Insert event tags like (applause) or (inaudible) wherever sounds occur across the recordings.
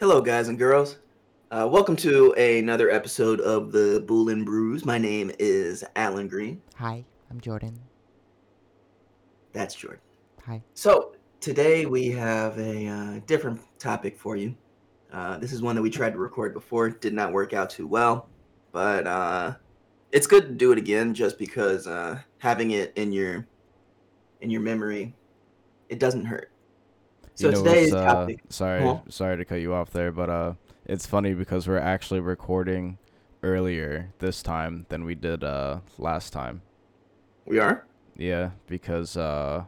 Hello, guys and girls. Uh, welcome to another episode of the Bull and Brews. My name is Allen Green. Hi, I'm Jordan. That's Jordan. Hi. So today we have a uh, different topic for you. Uh, this is one that we tried to record before. Did not work out too well, but uh, it's good to do it again, just because uh, having it in your in your memory, it doesn't hurt. So you know, today's uh, topic. sorry, Huh? sorry to cut you off there, but uh, it's funny because we're actually recording earlier this time than we did uh last time. We are. Yeah, because uh,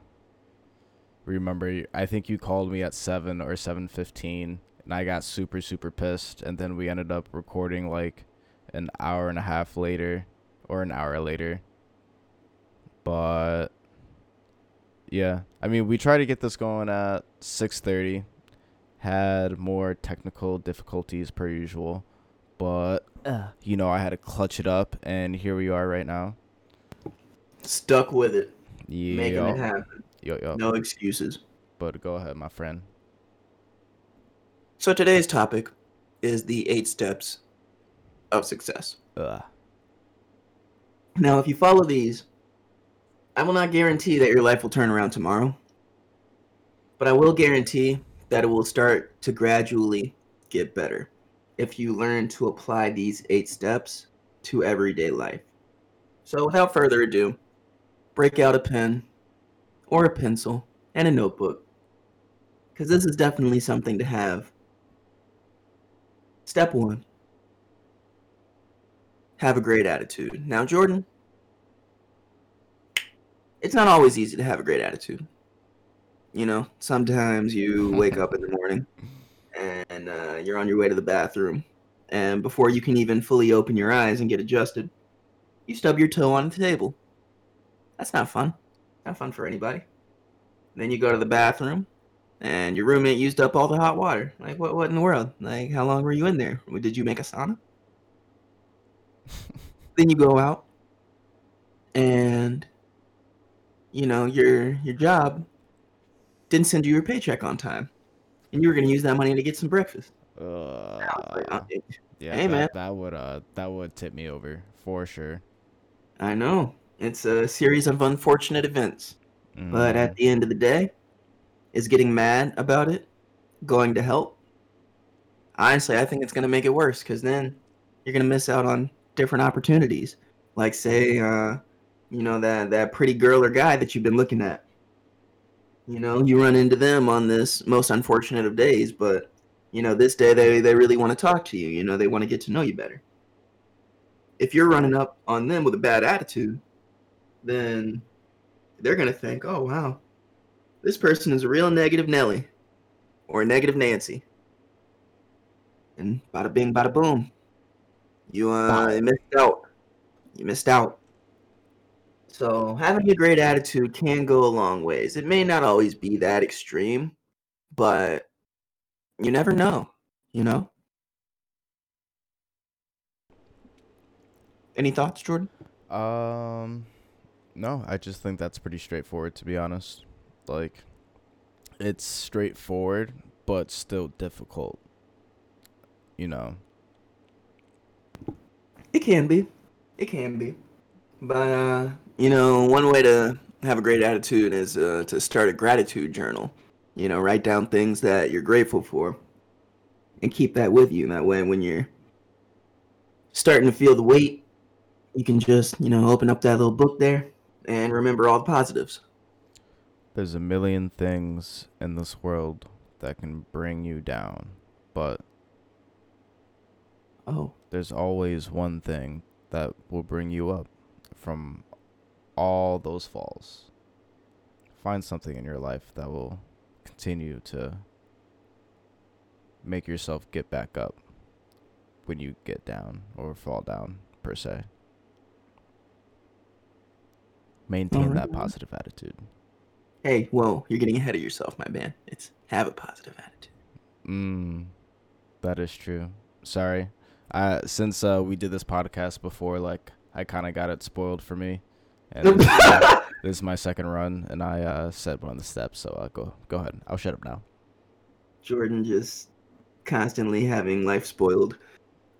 remember, I think you called me at seven or seven fifteen, and I got super super pissed, and then we ended up recording like an hour and a half later, or an hour later. But yeah, I mean, we tried to get this going at six thirty. Had more technical difficulties per usual, but Ugh. you know I had to clutch it up, and here we are right now. Stuck with it, Yeah, making it happen. Yo, yo. No excuses. But go ahead, my friend. So today's topic is the eight steps of success. Ugh. Now, if you follow these, I will not guarantee that your life will turn around tomorrow, but I will guarantee that it will start to gradually get better if you learn to apply these eight steps to everyday life. So, without further ado, break out a pen or a pencil and a notebook because this is definitely something to have. Step one have a great attitude. Now, Jordan, it's not always easy to have a great attitude. You know, sometimes you wake up in the morning and uh, you're on your way to the bathroom, and before you can even fully open your eyes and get adjusted, you stub your toe on the table. That's not fun. Not fun for anybody. Then you go to the bathroom, and your roommate used up all the hot water. Like, what? What in the world? Like, how long were you in there? Did you make a sauna? (laughs) then you go out and you know your your job didn't send you your paycheck on time. And you were going to use that money to get some breakfast. Like, Uh, yeah, hey, that, man. that would uh that would tip me over for sure. i know. It's a series of unfortunate events. But at Mhm. the end of the day is getting mad about it going to help? Honestly i think it's going to make it worse because then you're going to miss out on different opportunities. Like say uh you know that that pretty girl or guy that you've been looking at. You know you run into them on this most unfortunate of days but you know this day they, they really want to talk to you you know they want to get to know you better. If you're running up on them with a bad attitude then they're going to think oh wow this person is a real negative nelly or a negative nancy. And bada bing bada boom you uh you missed out. You missed out so having a great attitude can go a long ways. It may not always be that extreme, but you never know, you know? Any thoughts, Jordan? Um, no, I just think that's pretty straightforward to be honest. Like, it's straightforward, but still difficult. You know. It can be. It can be. But uh, you know, one way to have a great attitude is uh, to start a gratitude journal. You know, write down things that you're grateful for and keep that with you. That way when you're starting to feel the weight, you can just, you know, open up that little book there and remember all the positives. There's a million things in this world that can bring you down, but Oh, there's always one thing that will bring you up from all those falls. Find something in your life that will continue to make yourself get back up when you get down or fall down, per se. Maintain that positive attitude. hey, whoa, you're getting ahead of yourself, my man. It's have a positive attitude. Mm, that is true. Sorry. Uh, since uh, we did this podcast before, like I kind of got it spoiled for me, and (laughs) this, is my second run, and I uh, said one of the steps. So uh, go go ahead. I'll shut up now. Jordan just constantly having life spoiled.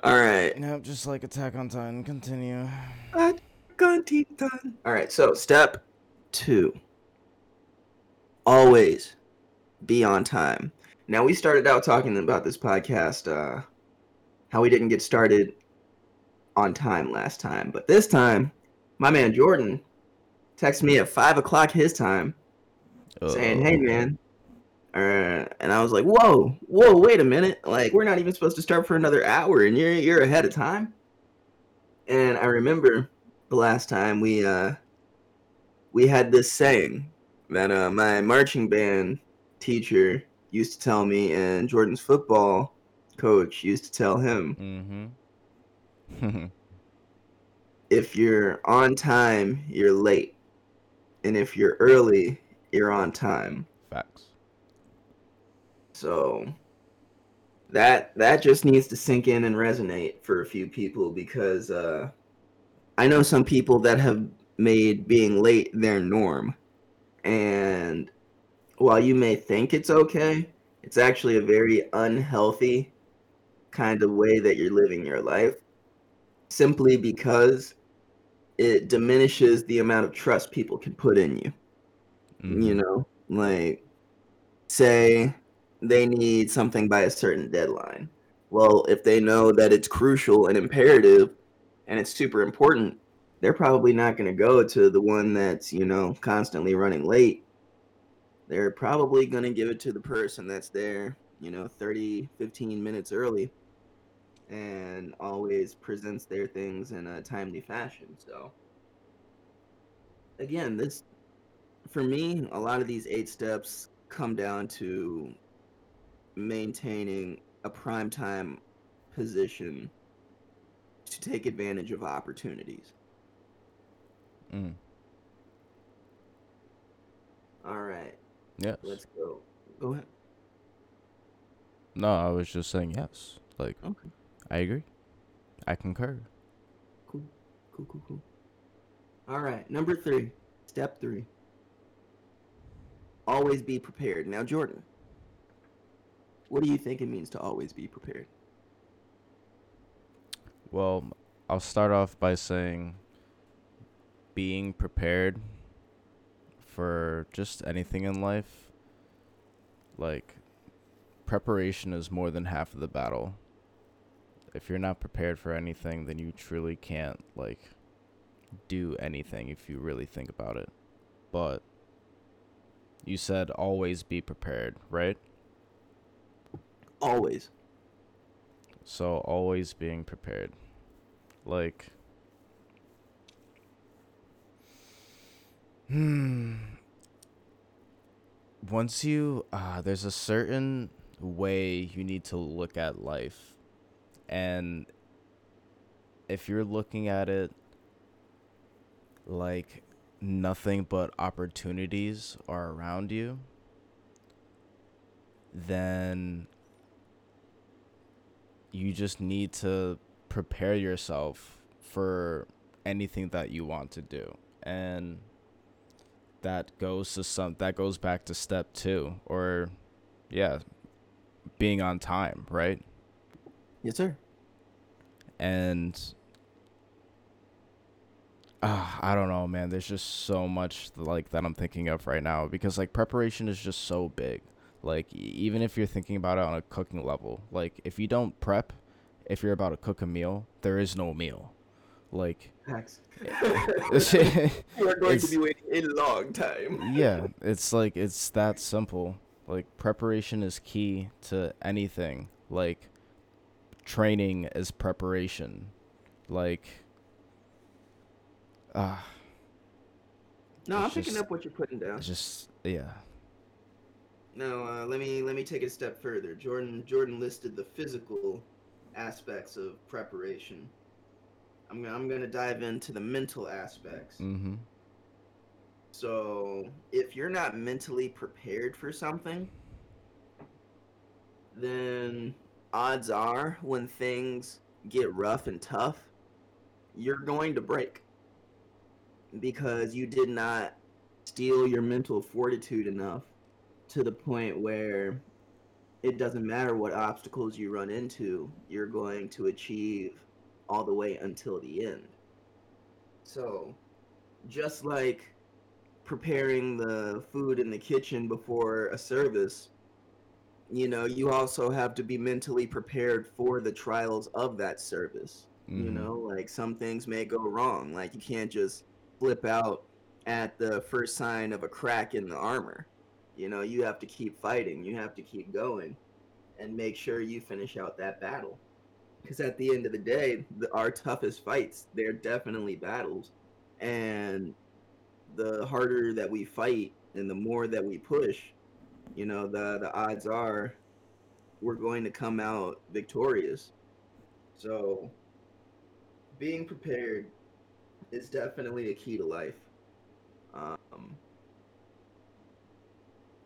All right. Nope, just like Attack on Titan. Continue. Attack on Titan. All right, so step two always be on time. Now, we started out talking about this podcast, uh, how we didn't get started on time last time, but this time, my man Jordan texted me at five o'clock his time saying, "Hey, Oh. man." Uh, and I was like, "Whoa, whoa, wait a minute! Like, we're not even supposed to start for another hour, and you're you're ahead of time." And I remember the last time we uh we had this saying that uh, my marching band teacher used to tell me, and Jordan's football coach used to tell him: Mm-hmm. (laughs) if you're on time, you're late, and if you're early, you're on time. Facts. So that that just needs to sink in and resonate for a few people because uh, I know some people that have made being late their norm, and while you may think it's okay, it's actually a very unhealthy kind of way that you're living your life, simply because it diminishes the amount of trust people can put in you. Mhm. you know like say they need something by a certain deadline. Well if they know that it's crucial and imperative and it's super important they're probably not going to go to the one that's you know constantly running late. They're probably going to give it to the person that's there you know 30 15 minutes early and always presents their things in a timely fashion so again this for me, a lot of these eight steps come down to maintaining a prime time position to take advantage of opportunities. Mm. All right, Yes. let's go. Go ahead. No, I was just saying yes. Like, Okay, I agree. I concur. cool, cool, cool, cool. All right, number three, step three. Always be prepared. Now, Jordan, what do you think it means to always be prepared? Well, I'll start off by saying being prepared for just anything in life. Like, preparation is more than half of the battle. If you're not prepared for anything, then you truly can't, like, do anything if you really think about it. But you said always be prepared, right? Always. So always being prepared. Like Hmm once you uh there's a certain way you need to look at life. And if you're looking at it like nothing but opportunities are around you, then you just need to prepare yourself for anything that you want to do. And that goes to some that goes back to step 2 or yeah being on time right Yes, sir. and uh, I don't know, man. There's just so much like that I'm thinking of right now because like preparation is just so big. Like even if you're thinking about it on a cooking level, like if you don't prep, if you're about to cook a meal, there is no meal. Like Facts. yeah, you are going to be waiting a long time. Yeah, it's like it's that simple. Like preparation is key to anything. Like training as preparation. Like ah No, I'm picking just- up what you're putting down. It's just yeah. No, uh, let me let me take it a step further. Jordan Jordan listed the physical aspects of preparation. I'm gonna, I'm gonna dive into the mental aspects. Mm-hmm. So if you're not mentally prepared for something, then odds are when things get rough and tough, you're going to break because you did not steal your mental fortitude enough to the point where it doesn't matter what obstacles you run into, you're going to achieve all the way until the end. So, just like preparing the food in the kitchen before a service, you know, you also have to be mentally prepared for the trials of that service. Mm-hmm. You know, like some things may go wrong. Like you can't just flip out at the first sign of a crack in the armor. You know, you have to keep fighting, you have to keep going and make sure you finish out that battle. Because at the end of the day, the, our toughest fights, they're definitely battles. And the harder that we fight and the more that we push, you know, the, the odds are we're going to come out victorious. So being prepared is definitely a key to life. Um,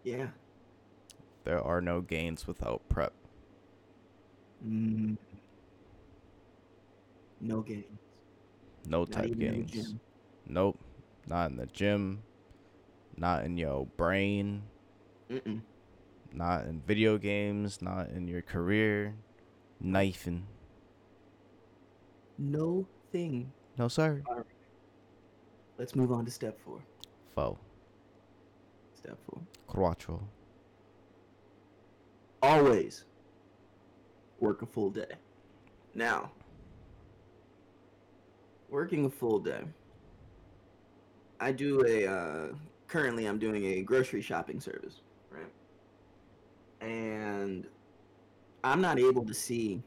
yeah. There are no gains without prep. Mm, no gains. No type gains. Nope. Not in the gym. Not in your brain. Mm-mm. Not in video games. Not in your career. Knifing. No thing. No, sir. Right. Let's move on to step four. Four. Step four. Quattro. Always work a full day. Now, working a full day I do a uh, currently I'm doing a grocery shopping service, right? And I'm not able to see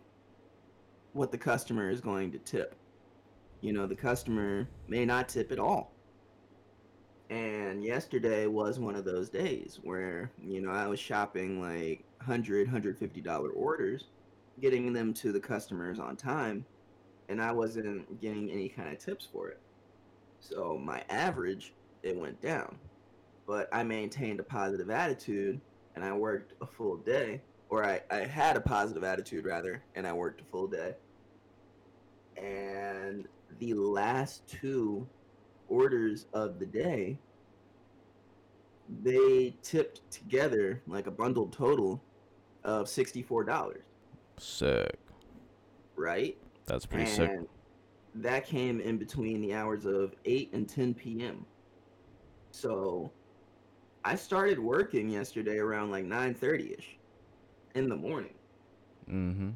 what the customer is going to tip. You know, the customer may not tip at all. And yesterday was one of those days where, you know, I was shopping like 100, 150 dollar orders, getting them to the customers on time, and I wasn't getting any kind of tips for it. So my average, it went down. But I maintained a positive attitude and I worked a full day. Or I, I had a positive attitude rather, and I worked a full day. And the last two orders of the day, they tipped together like a bundled total of $64. Sick. Right? That's pretty and sick that came in between the hours of 8 and 10 p.m. So I started working yesterday around like 9:30ish in the morning. Mm-hmm.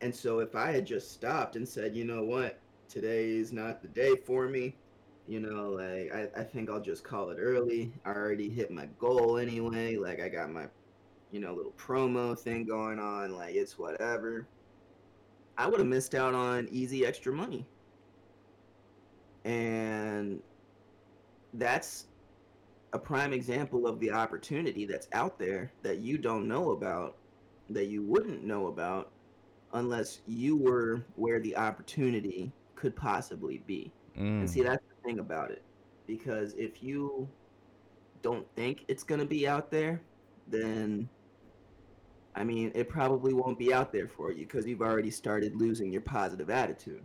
And so if I had just stopped and said, "You know what? Today is not the day for me." You know, like I, I think I'll just call it early. I already hit my goal anyway. Like I got my, you know, little promo thing going on. Like it's whatever. I would have missed out on easy extra money. And that's a prime example of the opportunity that's out there that you don't know about, that you wouldn't know about unless you were where the opportunity could possibly be. Mm. And see, mm. that's the thing about it. Because if you don't think it's going to be out there, then I mean, it probably won't be out there for you because you've already started losing your positive attitude.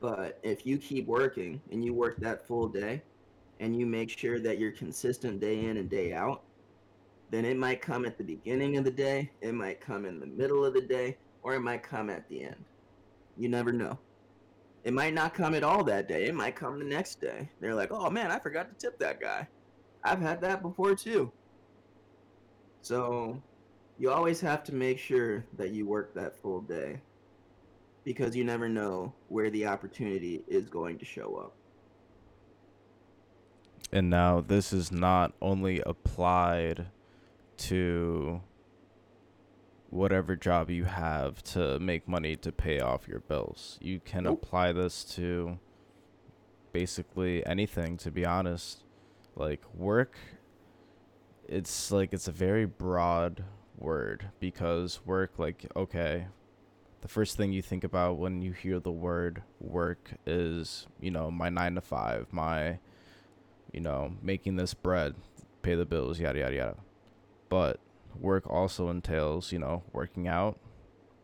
But if you keep working and you work that full day and you make sure that you're consistent day in and day out, then it might come at the beginning of the day, it might come in the middle of the day, or it might come at the end. You never know. It might not come at all that day, it might come the next day. They're like, oh man, I forgot to tip that guy. I've had that before too. So you always have to make sure that you work that full day because you never know where the opportunity is going to show up. And now this is not only applied to whatever job you have to make money to pay off your bills. You can apply this to basically anything to be honest. Like work it's like it's a very broad word because work like okay the first thing you think about when you hear the word work is you know my 9 to 5 my you know making this bread pay the bills yada yada yada. But work also entails you know working out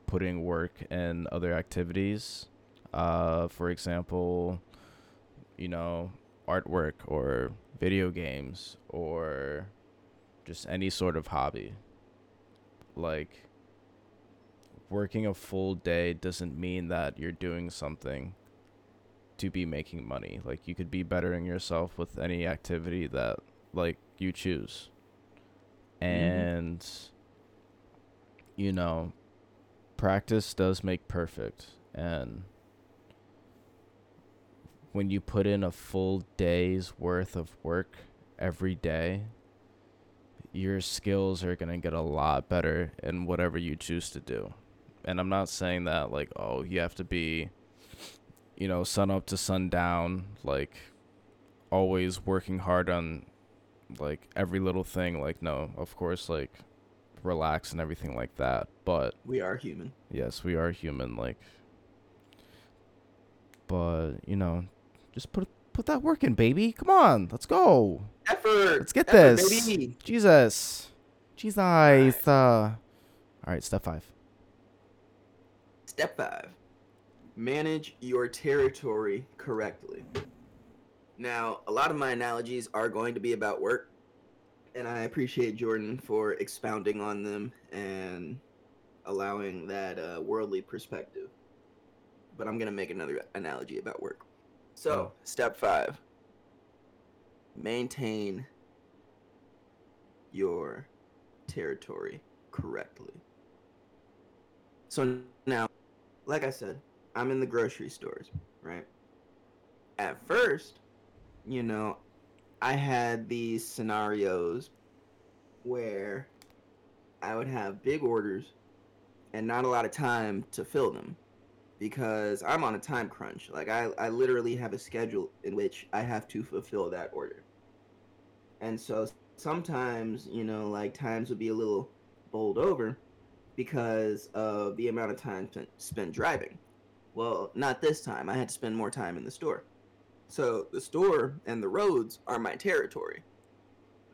putting work in other activities uh for example you know artwork or video games or just any sort of hobby. Like working a full day doesn't mean that you're doing something to be making money. Like you could be bettering yourself with any activity that like you choose. Mm-hmm. And you know, practice does make perfect and when you put in a full day's worth of work every day, your skills are going to get a lot better in whatever you choose to do. And I'm not saying that like, oh, you have to be you know, sun up to sundown, like always working hard on like every little thing. Like, no, of course, like relax and everything like that. But we are human. Yes, we are human. Like, but you know, just put put that work in, baby. Come on, let's go. Effort. Let's get Effort, this. baby. Jesus. Jesus. Uh, all right, step five. Step five manage your territory correctly. Now, a lot of my analogies are going to be about work, and I appreciate Jordan for expounding on them and allowing that uh, worldly perspective. But I'm going to make another analogy about work. So, oh. step five maintain your territory correctly. So, now, like I said, I'm in the grocery stores, right? At first, you know, I had these scenarios where I would have big orders and not a lot of time to fill them because I'm on a time crunch. Like I, I literally have a schedule in which I have to fulfill that order. And so sometimes, you know, like times would be a little bowled over because of the amount of time spent driving. Well, not this time. I had to spend more time in the store. So the store and the roads are my territory.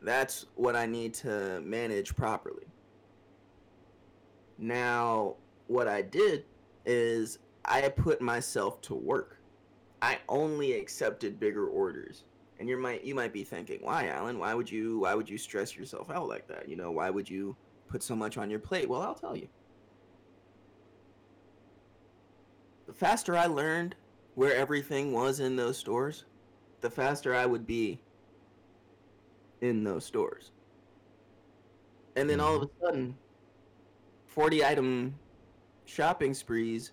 That's what I need to manage properly. Now, what I did is I put myself to work. I only accepted bigger orders. And you might you might be thinking, "Why, Allen? Why would you why would you stress yourself out like that? You know, why would you put so much on your plate?" Well, I'll tell you. the faster I learned where everything was in those stores, the faster I would be in those stores. And then all of a mm-hmm. sudden, 40 item shopping sprees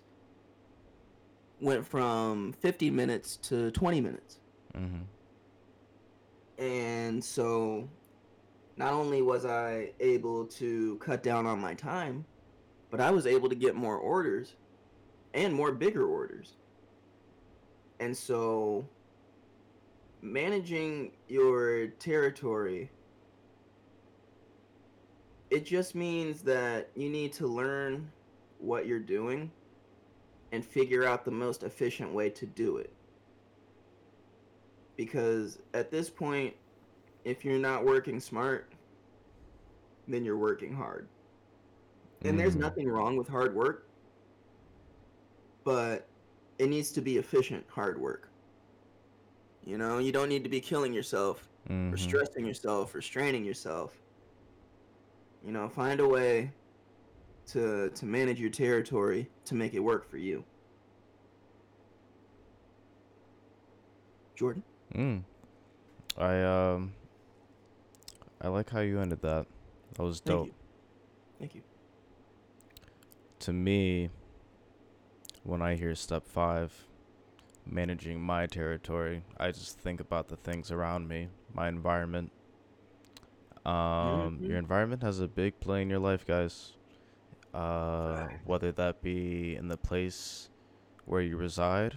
went from 50 minutes to 20 minutes. Mm-hmm. And so not only was I able to cut down on my time, but I was able to get more orders and more bigger orders. And so managing your territory it just means that you need to learn what you're doing and figure out the most efficient way to do it. Because at this point, if you're not working smart, then you're working hard. And mm. there's nothing wrong with hard work but it needs to be efficient hard work. You know, you don't need to be killing yourself mm-hmm. or stressing yourself or straining yourself. You know, find a way to to manage your territory to make it work for you. Jordan? Mm. I um I like how you ended that. That was dope. Thank you. Thank you. To me, when I hear step five, managing my territory, I just think about the things around me, my environment. Um, mm-hmm. Your environment has a big play in your life, guys. Uh, whether that be in the place where you reside,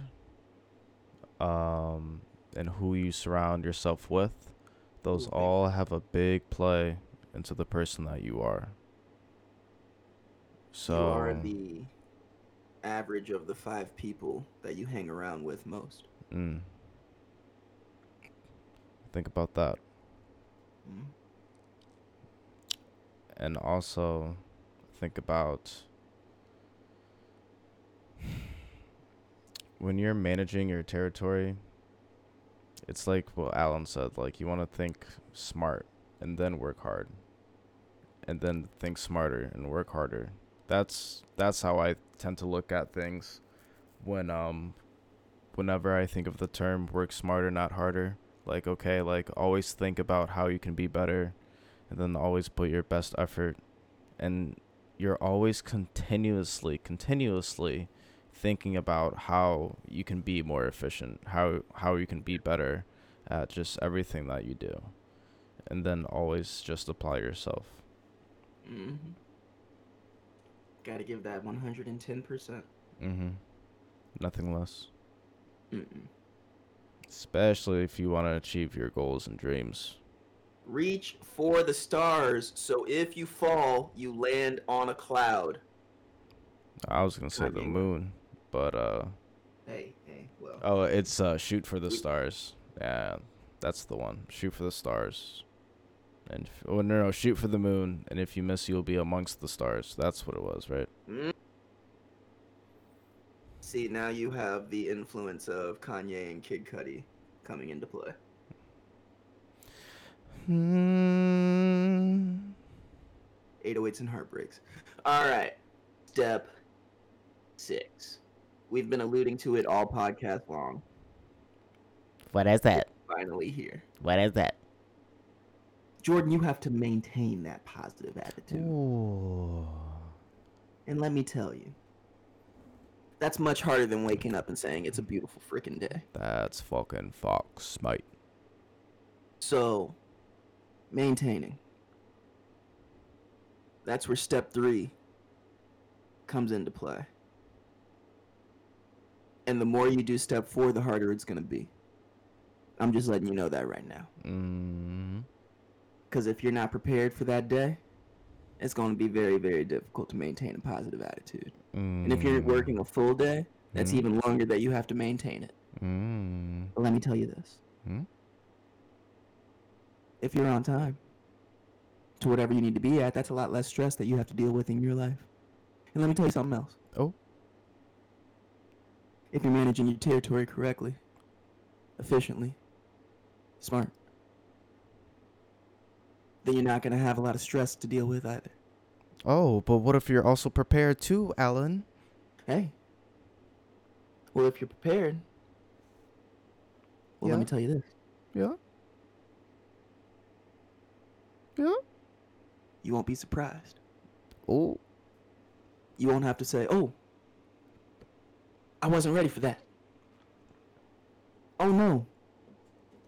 um, and who you surround yourself with, those Ooh, all have a big play into the person that you are. So you are the average of the five people that you hang around with most. Mm. Think about that. Mm. And also think about (sighs) when you're managing your territory, it's like what Allen said, like you want to think smart and then work hard. and then think smarter and work harder. That's that's how I tend to look at things when um whenever I think of the term work smarter not harder. Like okay, like always think about how you can be better and then always put your best effort and you're always continuously continuously thinking about how you can be more efficient, how how you can be better at just everything that you do. And then always just apply yourself. Mm-hmm. Got to give that 110%. Mhm. Nothing less. Mm-mm. Especially if you want to achieve your goals and dreams. Reach for the stars, so if you fall, you land on a cloud. I was going to say the Kanye. moon, but uh Hey, hey, well. oh, it's uh shoot for the stars. Yeah, that's the one. Shoot for the stars. And if, oh no, no, shoot for the moon and if you miss you'll be amongst the stars. That's what it was, right? Mm. See, now you have the influence of Kanye and Kid Cudi coming into play. Hmm. 808s and heartbreaks. All right. Step six. We've been alluding to it all podcast long. What is that? Finally here. What is that? Jordan, you have to maintain that positive attitude. Ooh. And let me tell you, that's much harder than waking up and saying it's a beautiful freaking day. That's fucking fox, mate. So, maintaining. That's where step three comes into play. And the more you do step four, the harder it's going to be. I'm just letting you know that right now. Mm. Because if you're not prepared for that day, it's going to be very, very difficult to maintain a positive attitude. And if you're working a full day, that's Mm. even longer that you have to maintain it. Mm. But let me tell you this Hmm? if you're on time to whatever you need to be at, that's a lot less stress that you have to deal with in your life. And let me tell you something else. Oh. If you're managing your territory correctly, efficiently, smart, then you're not going to have a lot of stress to deal with either. Oh, but what if you're also prepared too, Allen? Hey. Well, if you're prepared, well, let me tell you this. Yeah. Yeah. You won't be surprised. Oh. You won't have to say, oh, I wasn't ready for that. Oh no,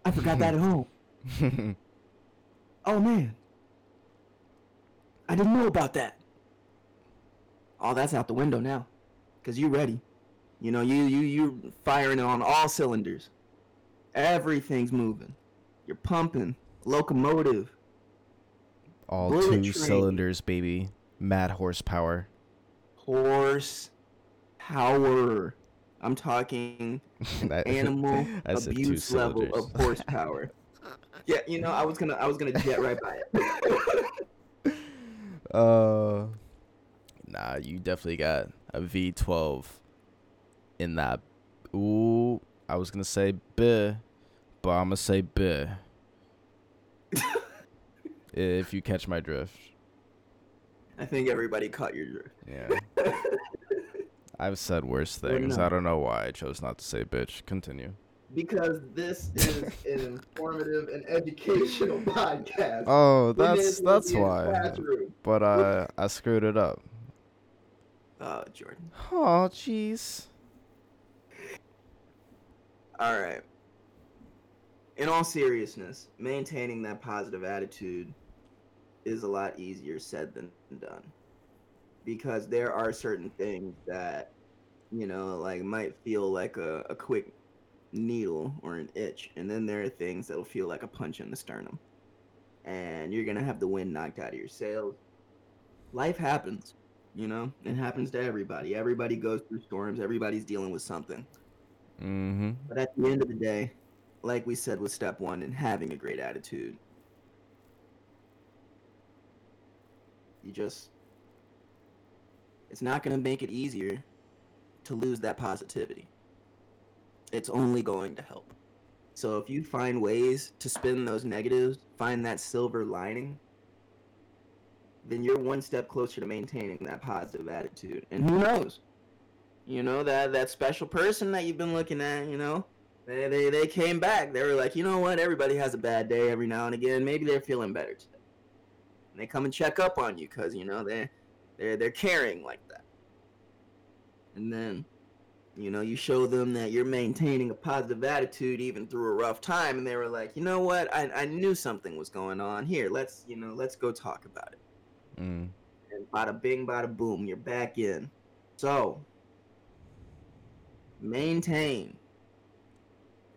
I forgot that at (laughs) home. (laughs) Oh man, I didn't know about that. All that's out the window now, cause you ready. You know, you you you're firing on all cylinders. Everything's moving. You're pumping. Locomotive. All two train. cylinders, baby. Mad horsepower. Horse power. I'm talking (laughs) animal (laughs) I abuse level of horsepower. (laughs) yeah, you know, I was gonna I was gonna jet right by it. (laughs) Uh, nah, you definitely got a V12 in that. Ooh, I was gonna say B, but I'm gonna say B. (laughs) if you catch my drift. I think everybody caught your drift. Yeah. (laughs) I've said worse things. I don't know why I chose not to say bitch. Continue. Because this is an informative and educational (laughs) podcast. Oh, that's that's be in a why. classroom. But I I screwed it up. Oh, Jordan. Oh, jeez. All right. In all seriousness, maintaining that positive attitude is a lot easier said than done. Because there are certain things that, you know, like might feel like a, a quick needle or an itch. And then there are things that'll feel like a punch in the sternum. And you're to have the wind knocked out of your sails. Life happens, you know? It happens to everybody. Everybody goes through storms, everybody's dealing with something. Mm-hmm. But at the end of the day, like we said with step one and having a great attitude, you just, it's not to make it easier to lose that positivity. It's only going to help. So if you find ways to spin those negatives, find that silver lining, then you're one step closer to maintaining that positive attitude. And who knows? You know that that special person that you've been looking at. You know, they they they came back. They were like, you know what? Everybody has a bad day every now and again. Maybe they're feeling better today. And they come and check up on you because you know they they're they're caring like that. And then you know, you show them that you're maintaining a positive attitude even through a rough time, and they were like, you know what, I, I knew something was going on. Here, let's you know, let's go talk about it. Mm. And bada bing, bada boom, you're back in. So, maintain.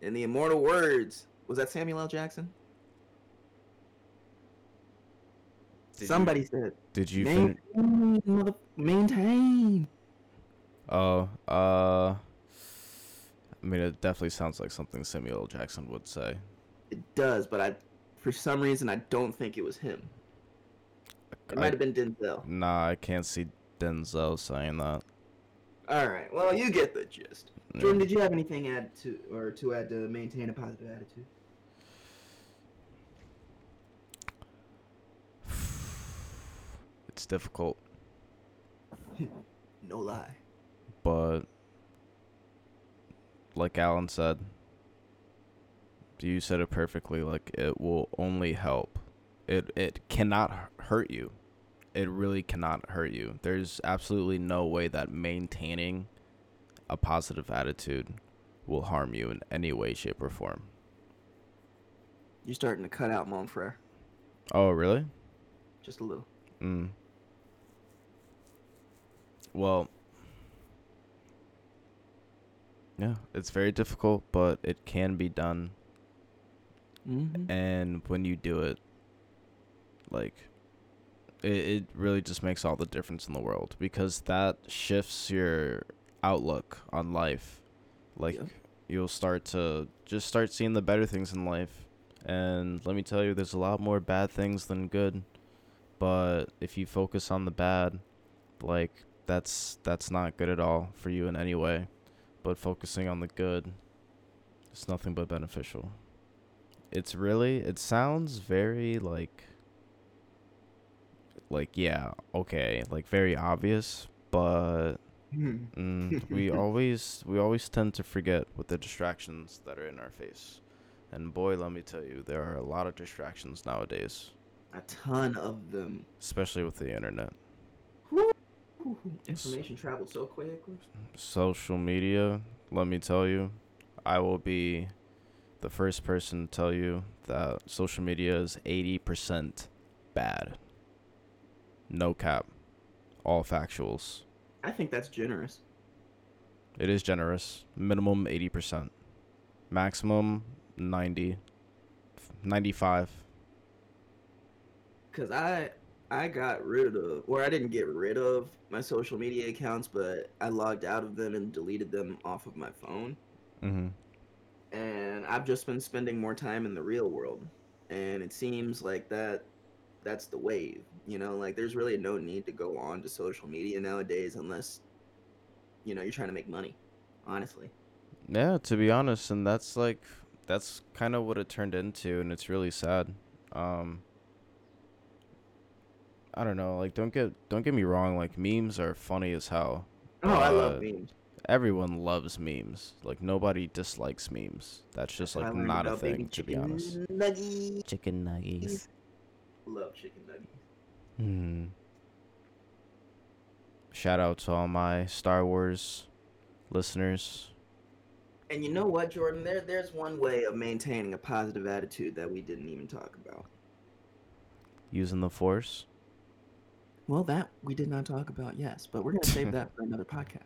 In the immortal words, was that Samuel L. Jackson? Did you- Somebody said, Did you fin- maintain, mother- maintain. Oh, uh. I mean, it definitely sounds like something Samuel Jackson would say. It does, but I, for some reason, I don't think it was him. It I- might have been Denzel. Nah, I can't see Denzel saying that. All right. Well, you get the gist. Yeah. Jordan, did you have anything add to or to add to maintain a positive attitude? It's difficult, (laughs) No lie. But like Allen said, you said it perfectly. Like it will only help. It it cannot hurt you. It really cannot hurt you. There's absolutely no way that maintaining a positive attitude will harm you in any way, shape, or form. You're starting to cut out Mon Frere Oh, really? just a little. Mm. Well, yeah, it's very difficult, but it can be done. Mm-hmm. And when you do it, like, it, it really just makes all the difference in the world because that shifts your outlook on life. Like, Yeah. you'll start to just start seeing the better things in life. And let me tell you, there's a lot more bad things than good. But if you focus on the bad, like, that's that's not good at all for you in any way. But focusing on the good is nothing but beneficial. It's really it sounds very like like yeah, okay, like very obvious, but mm, (laughs) we always we always tend to forget with the distractions that are in our face. And boy, let me tell you, there are a lot of distractions nowadays, a ton of them. especially with the internet. Information travels so quickly. social media, let me tell you, I will be the first person to tell you that social media is 80% bad. No cap. All factuals. I think that's generous. It is generous. Minimum 80%. Maximum 90. 95. Cause I I got rid of, or I didn't get rid of my social media accounts, but I logged out of them and deleted them off of my phone. Mhm. and I've just been spending more time in the real world. And it seems like that that's the wave. You know, like there's really no need to go on to social media nowadays unless you know, you're trying to make money, honestly. Yeah, to be honest, and that's like that's kind of what it turned into and it's really sad. Um I don't know, like don't get don't get me wrong, like memes are funny as hell. Oh, I love Uh, memes. Everyone loves memes. Like nobody dislikes memes. That's just like not a thing to be chicken honest. Nuggets. Chicken nuggies. Love chicken nuggets. Hmm. Shout out to all my Star Wars listeners. And you know what, Jordan? There, there's one way of maintaining a positive attitude that we didn't even talk about. Using the Force. Well, that we did not talk about, yes, but we're going to save that (laughs) for another podcast.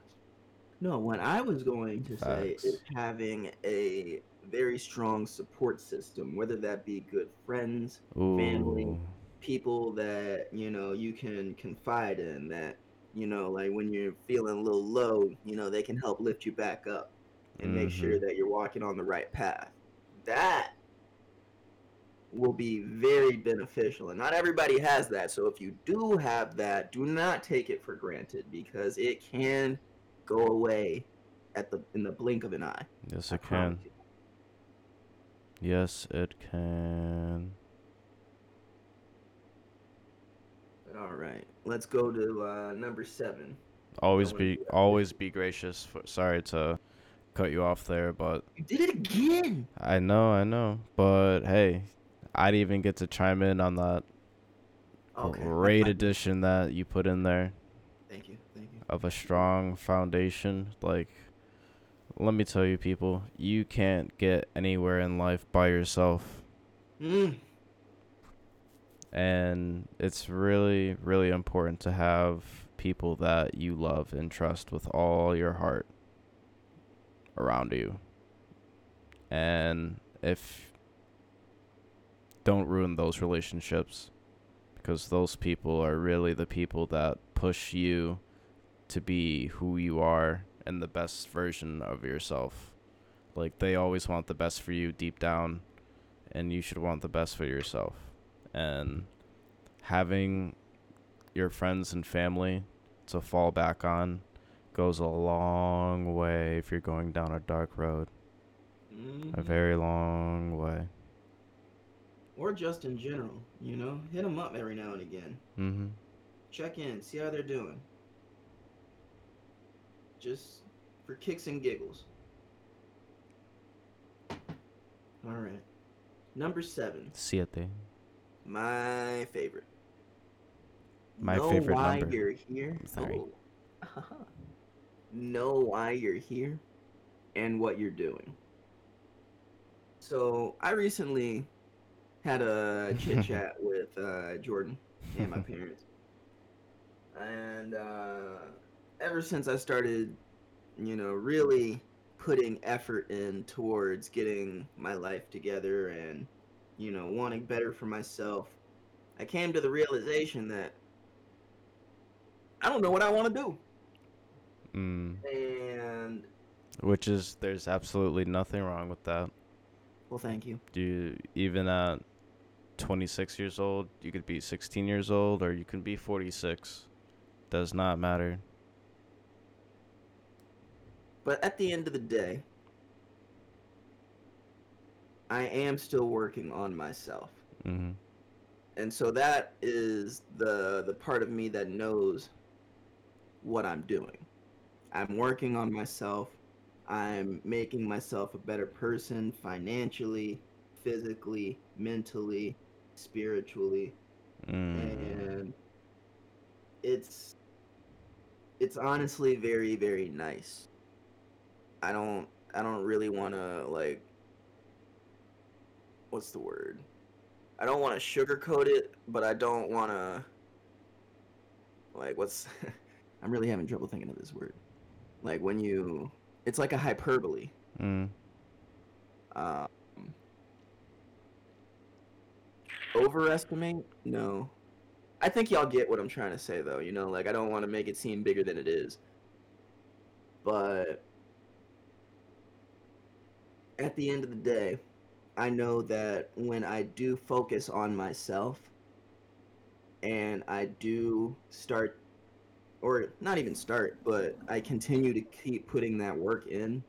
No, what I was going to say Facts. is having a very strong support system, whether that be good friends, Ooh. Family. people that, you know, you can confide in, that, you know, like when you're feeling a little low, you know, they can help lift you back up and make sure Mhm. that you're walking on the right path. That will be very beneficial. And not everybody has that. So if you do have that, do not take it for granted because it can go away at the in the blink of an eye. Yes, it can. you. Yes, it can. All right. Let's go to uh, number seven. Always be always be gracious. For, sorry to cut you off there, but You did it again. I know, I know. But hey, I didn't even get to chime in on that Okay. great addition that you put in there Thank you. Thank you. of a strong foundation. Like, let me tell you, people, you can't get anywhere in life by yourself. Mm. And it's really, really important to have people that you love and trust with all your heart around you. And if don't ruin those relationships because those people are really the people that push you to be who you are and the best version of yourself. Like they always want the best for you deep down and you should want the best for yourself. And having your friends and family to fall back on goes a long way if you're going down a dark road. A Mhm. very long way. Or just in general, you know, hit them up every now and again. Mhm. Check in, see how they're doing. Just for kicks and giggles. All right. Number seven, Siete. my favorite. My know favorite why number. you're here. I'm sorry. Oh. (laughs) know why you're here and what you're doing. So I recently had a chit (laughs) chat with uh, Jordan and my (laughs) parents, and uh, ever since I started, you know, really putting effort in towards getting my life together and you know wanting better for myself, I came to the realization that I don't know what I want to do. Mm. And Which is there's absolutely nothing wrong with that. well, thank you. Do you even at 26 years old, you could be 16 years old or you can be 46. Does not matter. But at the end of the day, I am still working on myself. Mhm. And so that is the the part of me that knows what I'm doing. I'm working on myself. I'm making myself a better person financially, physically, mentally, spiritually. Mm. and it's it's honestly very very nice i don't i don't really want to like what's the word i don't want to sugarcoat it but i don't want to like what's (laughs) i'm really having trouble thinking of this word like when you it's like a hyperbole Mm. um, overestimate? No. I think y'all get what I'm trying to say, though. You know, like I don't want to make it seem bigger than it is. But at the end of the day, I know that when I do focus on myself and I do start, or not even start, but I continue to keep putting that work in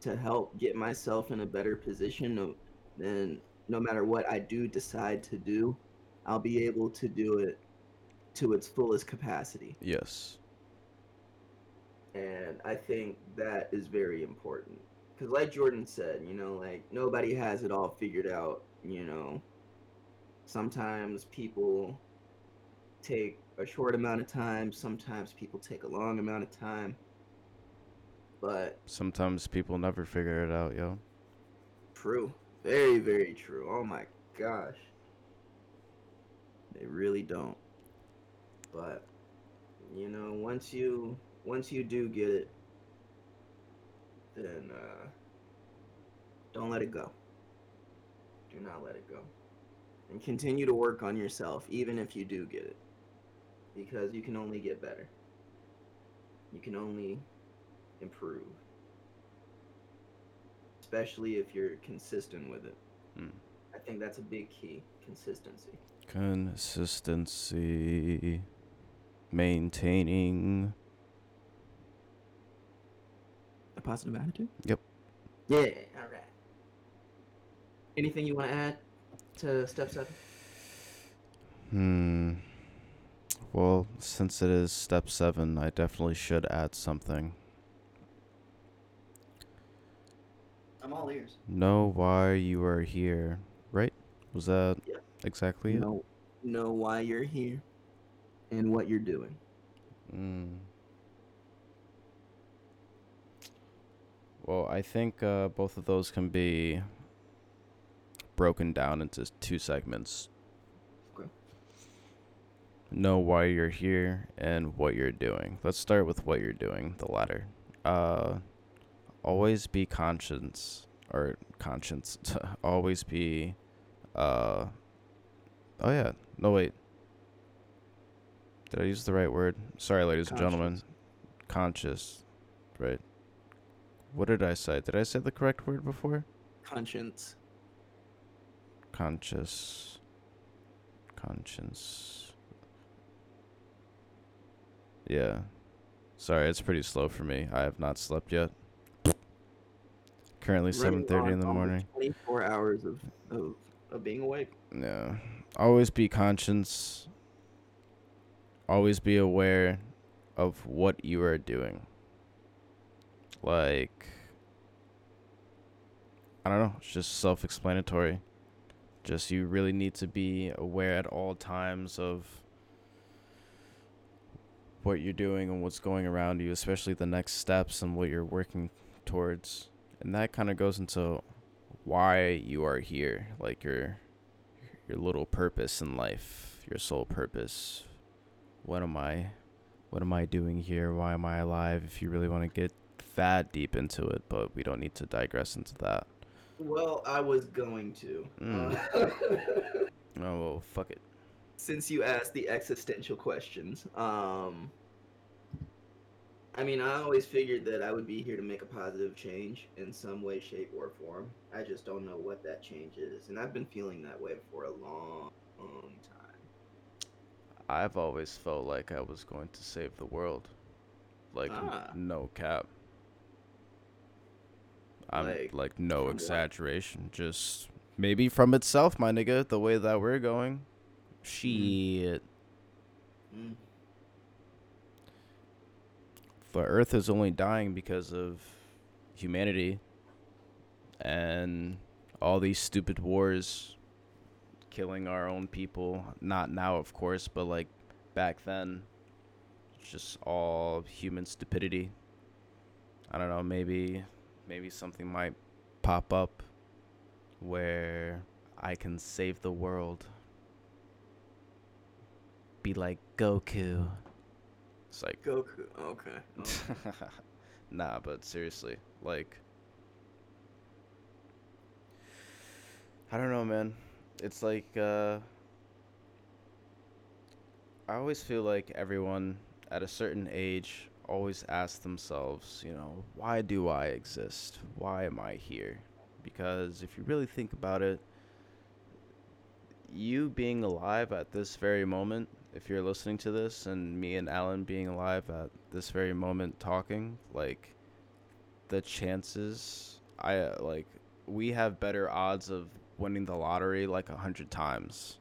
to help get myself in a better position of, then no matter what I do decide to do, I'll be able to do it to its fullest capacity. Yes. And I think that is very important. Because, like Jordan said, you know, like nobody has it all figured out. You know, sometimes people take a short amount of time, sometimes people take a long amount of time. But Sometimes people never figure it out, yo. True. Very, very true. Oh my gosh. They really don't. But you know, once you once you do get it, then uh don't let it go. Do not let it go. And continue to work on yourself even if you do get it. Because you can only get better. You can only improve especially if you're consistent with it. Mm. I think that's a big key consistency. Consistency. Maintaining. A positive attitude? Yep. Yeah, all right. Anything you want to add to step seven? Hmm. Well, since it is step seven, I definitely should add something. I'm all ears. Know why you are here, right? Was that Yeah. exactly it? Know know why you're here, and what you're doing. Mm. Well, I think uh, both of those can be broken down into two segments. Okay. Know why you're here and what you're doing. Let's start with what you're doing, the latter. Uh, always be conscious, or conscience. (laughs) always be. Uh, oh, yeah. No, wait. Did I use the right word? Sorry, ladies and gentlemen. Conscious, right? What did I say? Did I say the correct word before? Conscience. Conscious. Conscience. Yeah. Sorry, it's pretty slow for me. I have not slept yet. Currently 7:30 in the morning. 24 hours of, of, of being awake. Yeah. Always be conscious. Always be aware of what you are doing. Like I don't know, it's just self-explanatory. Just you really need to be aware at all times of what you're doing and what's going around you, especially the next steps and what you're working towards. And that kind of goes into why you are here, like your your little purpose in life, your sole purpose. What am I what am I doing here? Why am I alive? If you really want to get that deep into it, but we don't need to digress into that. Well, I was going to. Mm. Uh, (laughs) Oh well, fuck it. since you asked the existential questions, um, I mean, I always figured that I would be here to make a positive change in some way, shape, or form. I just don't know what that change is, and I've been feeling that way for a long, long time. I've always felt like I was going to save the world. Like Ah. no cap. I'm Like, like, no from what? exaggeration. Just maybe from itself, my nigga, the way that we're going. Shit. Mm. The uh, earth is only dying because of humanity and all these stupid wars killing our own people. Not now, of course, but like back then. Just all human stupidity. I don't know, maybe maybe something might pop up where I can save the world. Be like Goku. It's like Goku. Okay. okay. (laughs) nah, but seriously, like I don't know, man. It's like uh I always feel like everyone at a certain age always asks themselves, you know, why do I exist? Why am I here? Because if you really think about it, you being alive at this very moment, if you're listening to this, and me and Allen being alive at this very moment talking, like the chances, I like we have better odds of winning the lottery like a hundred times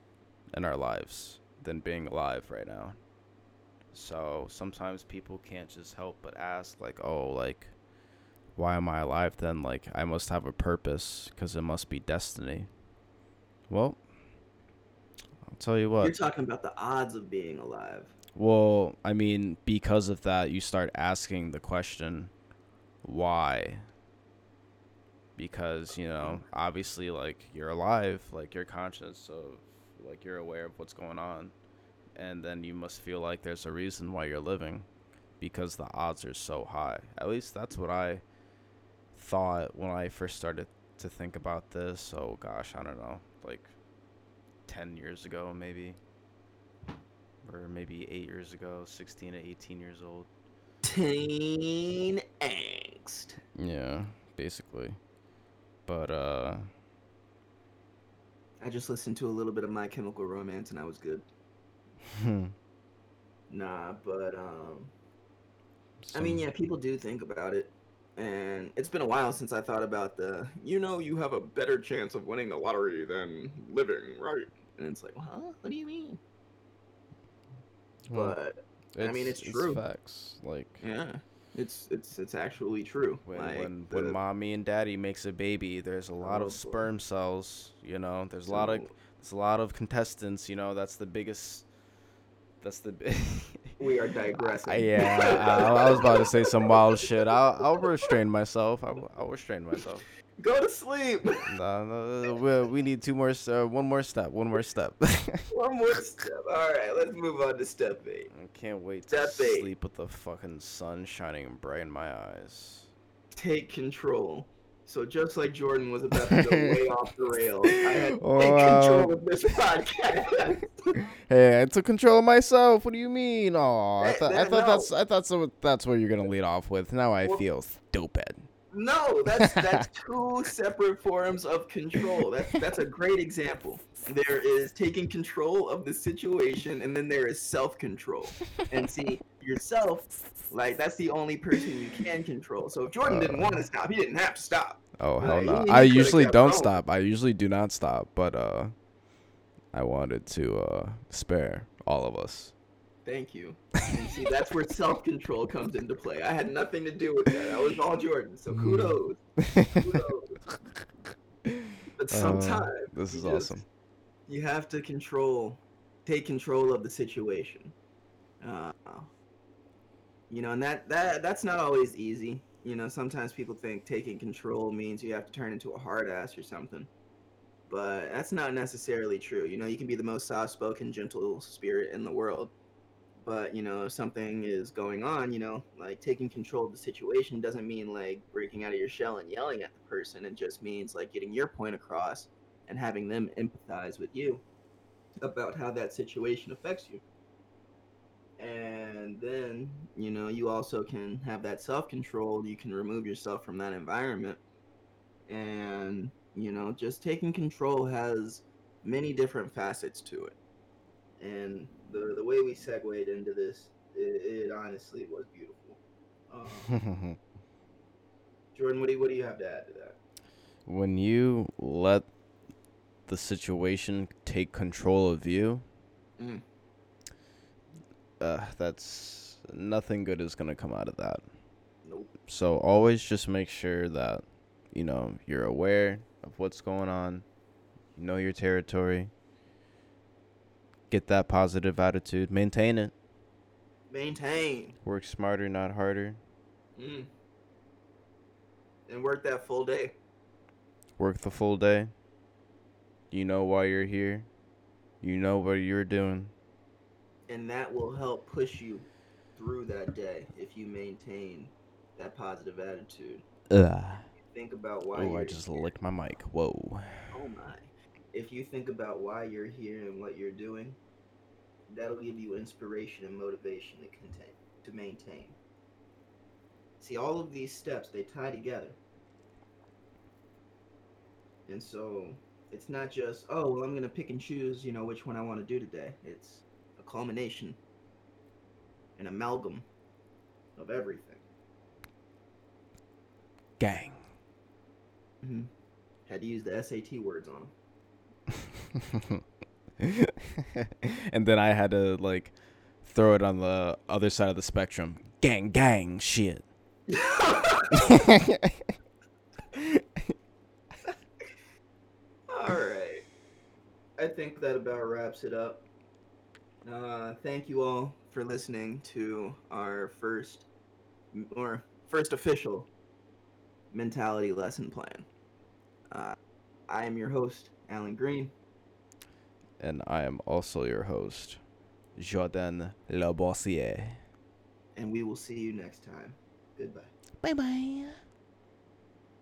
in our lives than being alive right now. So sometimes people can't just help but ask, like, oh, like, why am I alive then? Like, I must have a purpose because it must be destiny. Well, I'll tell you what. You're talking about the odds of being alive. Well, I mean, because of that, you start asking the question, why? Because, you know, obviously, like, you're alive, like, you're conscious of, like, you're aware of what's going on. And then you must feel like there's a reason why you're living because the odds are so high. At least that's what I thought when I first started to think about this. Oh, gosh, I don't know, like 10 years ago, maybe or maybe eight years ago, 16 to 18 years old. Teen angst. Yeah, basically. But, uh, I just listened to a little bit of My Chemical Romance and I was good. (laughs) Nah, but um, I mean, yeah, people do think about it, and it's been a while since I thought about the. You know, you have a better chance of winning the lottery than living, right? And it's like, huh? What do you mean? Well, but I mean, it's true. facts. Like yeah, it's it's it's actually true. when like, when, the- when mommy and daddy makes a baby, there's a lot of sperm cells. You know, there's a lot of there's a lot of contestants. You know, that's the biggest. That's the. (laughs) we are digressing. I- yeah, I, I was about to say some wild shit. I'll, I'll restrain myself. I'll, I'll restrain myself. (laughs) Go to sleep. No, no, we, we need two more. Uh, one more step. One more step. (laughs) One more step. All right, let's move on to step eight. I can't wait to eight. sleep with the fucking sun shining bright in my eyes. Take control. So just like Jordan was about to go way (laughs) off the rails, I had to Oh, take control of this podcast. Hey, I took control of myself. What do you mean? Oh, I thought I thought no. that's I thought so. That's what you're gonna lead off with. Now I Well- feel stupid. No, that's that's (laughs) two separate forms of control. That's that's a great example. There is taking control of the situation, and then there is self-control. And see, yourself, like that's the only person you can control. So if Jordan didn't Uh. want to stop, he didn't have to stop. Oh hell no! I usually don't going. stop. I usually do not stop, but uh, I wanted to uh spare all of us. Thank you. And see, that's where self-control comes into play. I had nothing to do with that. I was all Jordan. So Mhm. kudos. kudos. (laughs) But Uh, sometimes this you is just- awesome. You have to control, take control of the situation. Uh, you know, and that that that's not always easy. You know, sometimes people think taking control means you have to turn into a hard ass or something. But that's not necessarily true. You know, you can be the most soft-spoken, gentle spirit in the world. But, you know, something is going on, you know, like taking control of the situation doesn't mean like breaking out of your shell and yelling at the person. It just means like getting your point across and having them empathize with you about how that situation affects you. And then, you know, you also can have that self control. You can remove yourself from that environment. And, you know, just taking control has many different facets to it. And the, the way we segued into this, it, it honestly was beautiful. Um, (laughs) Jordan, what do, you, what do you have to add to that? when you let the situation take control of you, Mm. uh, that's nothing good is gonna come out of that. Nope. So always just make sure that you know you're aware of what's going on, you know your territory. Get that positive attitude, maintain it. Maintain. Work smarter, not harder. Mm. And work that full day. Work the full day. You know why you're here. You know what you're doing. And that will help push you through that day if you maintain that positive attitude. Ugh. Think about why Oh, I just here. licked my mic. Whoa. Oh my. If you think about why you're here and what you're doing, that'll give you inspiration and motivation to contain to maintain. See all of these steps they tie together. And so it's not just, oh well I'm gonna pick and choose, you know, which one I want to do today. It's a culmination, an amalgam of everything. Gang. Mm-hmm. Had to use the SAT words on them. (laughs) and then I had to like throw it on the other side of the spectrum. Gang, gang, shit. All right. I think that about wraps it up. Uh, thank you all for listening to our first or first official mentality lesson plan. Uh, I am your host, Allen Green. and I am also your host, Jordan Labossiere. and we will see you next time. Goodbye. Bye bye.